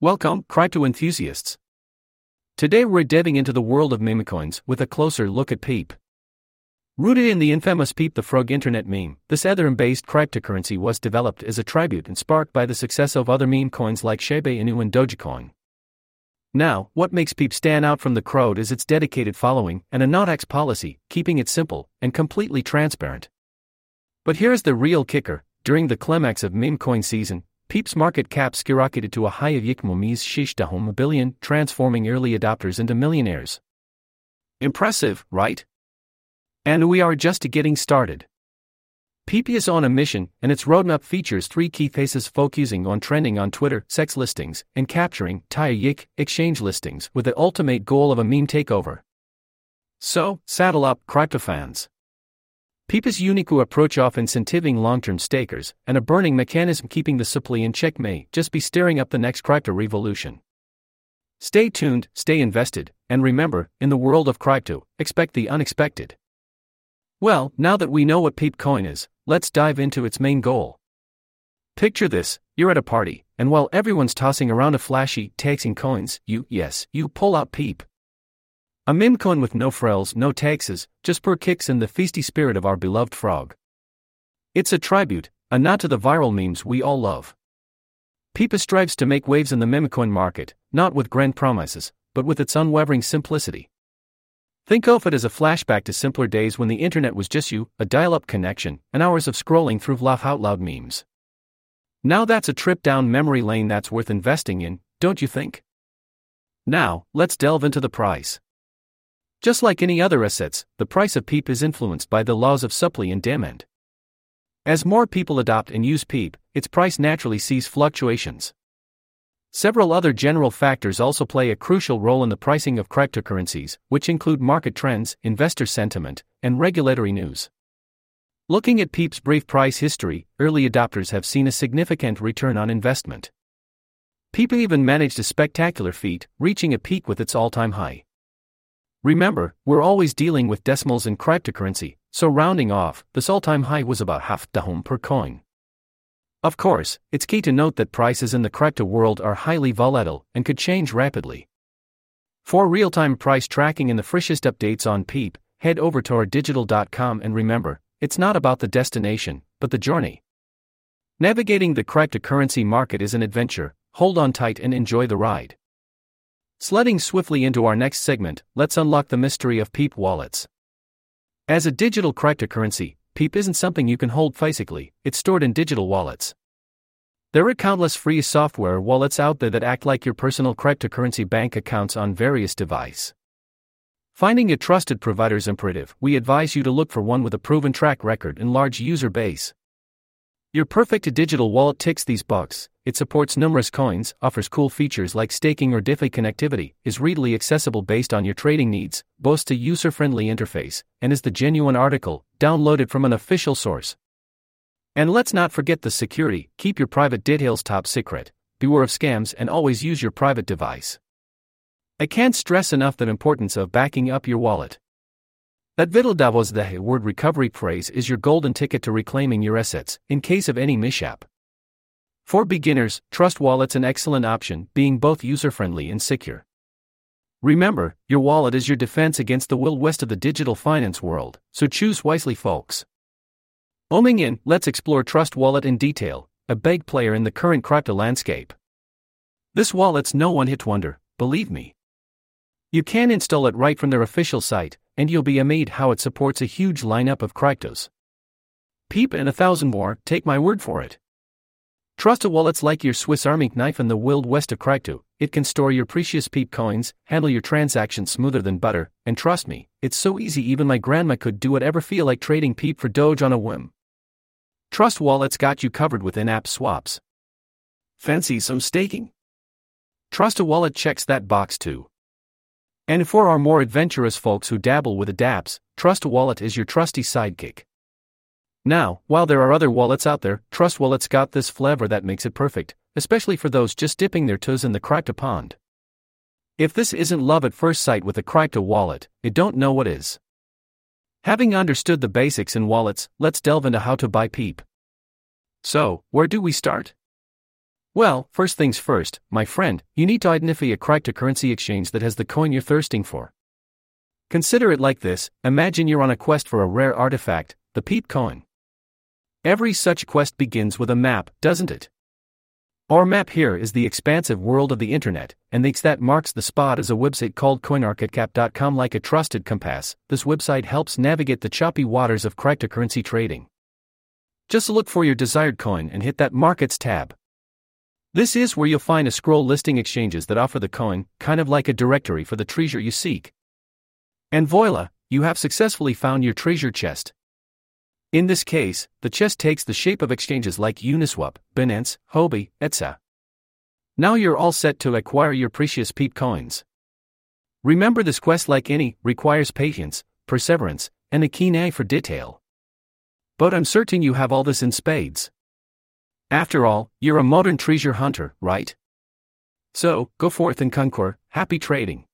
Welcome, crypto enthusiasts. Today we're diving into the world of meme coins with a closer look at Peep. Rooted in the infamous Peep the Frog internet meme, this Ethereum based cryptocurrency was developed as a tribute and sparked by the success of other meme coins like Shiba Inu and Dogecoin. Now, what makes Peep stand out from the crowd is its dedicated following and a not X policy, keeping it simple and completely transparent. But here's the real kicker during the climax of meme coin season, Peep's market cap skyrocketed to a high of Yikmomi's shish dahom a billion, transforming early adopters into millionaires. Impressive, right? And we are just getting started. Peep is on a mission, and its roadmap features three key phases focusing on trending on Twitter, CEX listings, and capturing Tire Yik exchange listings with the ultimate goal of a meme takeover. So, saddle up, crypto fans. Peep's unique approach of incentivizing long-term stakers and a burning mechanism keeping the supply in check may just be stirring up the next crypto revolution. Stay tuned, stay invested, and remember, in the world of crypto, expect the unexpected. Well, now that we know what Peep Coin is, let's dive into its main goal. Picture this you're at a party, and while everyone's tossing around a flashy, taxing coins, you, yes, you pull out Peep. A meme coin with no frills, no taxes, just pure kicks in the feisty spirit of our beloved frog. It's a tribute, a nod to the viral memes we all love. Peepa strives to make waves in the meme coin market, not with grand promises, but with its unwavering simplicity. Think of it as a flashback to simpler days when the internet was just you, a dial up connection, and hours of scrolling through laugh out loud memes. Now that's a trip down memory lane that's worth investing in, don't you think? Now, let's delve into the price. Just like any other assets, the price of PEEP is influenced by the laws of supply and demand. As more people adopt and use PEEP, its price naturally sees fluctuations. Several other general factors also play a crucial role in the pricing of cryptocurrencies, which include market trends, investor sentiment, and regulatory news. Looking at PEEP's brief price history, early adopters have seen a significant return on investment. PEEP even managed a spectacular feat, reaching a peak with its all time high. Remember, we're always dealing with decimals in cryptocurrency, so rounding off, this all time high was about half dahom per coin. Of course, it's key to note that prices in the crypto world are highly volatile and could change rapidly. For real time price tracking and the freshest updates on PEEP, head over to arzdigital.com and remember, it's not about the destination, but the journey. Navigating the cryptocurrency market is an adventure, hold on tight and enjoy the ride. Sledding swiftly into our next segment, let's unlock the mystery of PEEP wallets. As a digital cryptocurrency, PEEP isn't something you can hold physically, it's stored in digital wallets. There are countless free software wallets out there that act like your personal cryptocurrency bank accounts on various devices. Finding a trusted provider is imperative. We advise you to look for one with a proven track record and large user base. Your perfect digital wallet ticks these boxes. It supports numerous coins, offers cool features like staking or DeFi connectivity, is readily accessible based on your trading needs, boasts a user friendly interface, and is the genuine article, downloaded from an official source. And let's not forget the security keep your private details top secret, beware of scams, and always use your private device. I can't stress enough the importance of backing up your wallet. That vital davos the word recovery phrase is your golden ticket to reclaiming your assets in case of any mishap. For beginners, Trust Wallet's an excellent option, being both user friendly and secure. Remember, your wallet is your defense against the wild west of the digital finance world, so choose wisely, folks. Oming in, let's explore Trust Wallet in detail, a big player in the current crypto landscape. This wallet's no one hit wonder, believe me. You can install it right from their official site, and you'll be amazed how it supports a huge lineup of cryptos. Peep and a thousand more, take my word for it. Trust a wallet's like your Swiss Army knife in the wild west of crypto. It can store your precious peep coins, handle your transactions smoother than butter, and trust me, it's so easy even my grandma could do whatever feel like trading peep for Doge on a whim. Trust Wallet's got you covered with in-app swaps. Fancy some staking? Trust a Wallet checks that box too. And for our more adventurous folks who dabble with the dApps, Trust Wallet is your trusty sidekick. Now, while there are other wallets out there, Trust Wallet's got this flavor that makes it perfect, especially for those just dipping their toes in the crypto pond. If this isn't love at first sight with a crypto wallet, it don't know what is. Having understood the basics in wallets, let's delve into how to buy Peep. So, where do we start? Well, first things first, my friend, you need to identify a cryptocurrency exchange that has the coin you're thirsting for. Consider it like this imagine you're on a quest for a rare artifact, the Peep coin. Every such quest begins with a map, doesn't it? Our map here is the expansive world of the internet, and the that marks the spot is a website called coinmarketcap.com like a trusted compass. This website helps navigate the choppy waters of cryptocurrency trading. Just look for your desired coin and hit that markets tab. This is where you'll find a scroll listing exchanges that offer the coin, kind of like a directory for the treasure you seek. And voila, you have successfully found your treasure chest. In this case, the chest takes the shape of exchanges like Uniswap, Binance, Huobi, etc. Now you're all set to acquire your precious peep coins. Remember this quest like any requires patience, perseverance, and a keen eye for detail. But I'm certain you have all this in spades. After all, you're a modern treasure hunter, right? So, go forth and conquer, happy trading.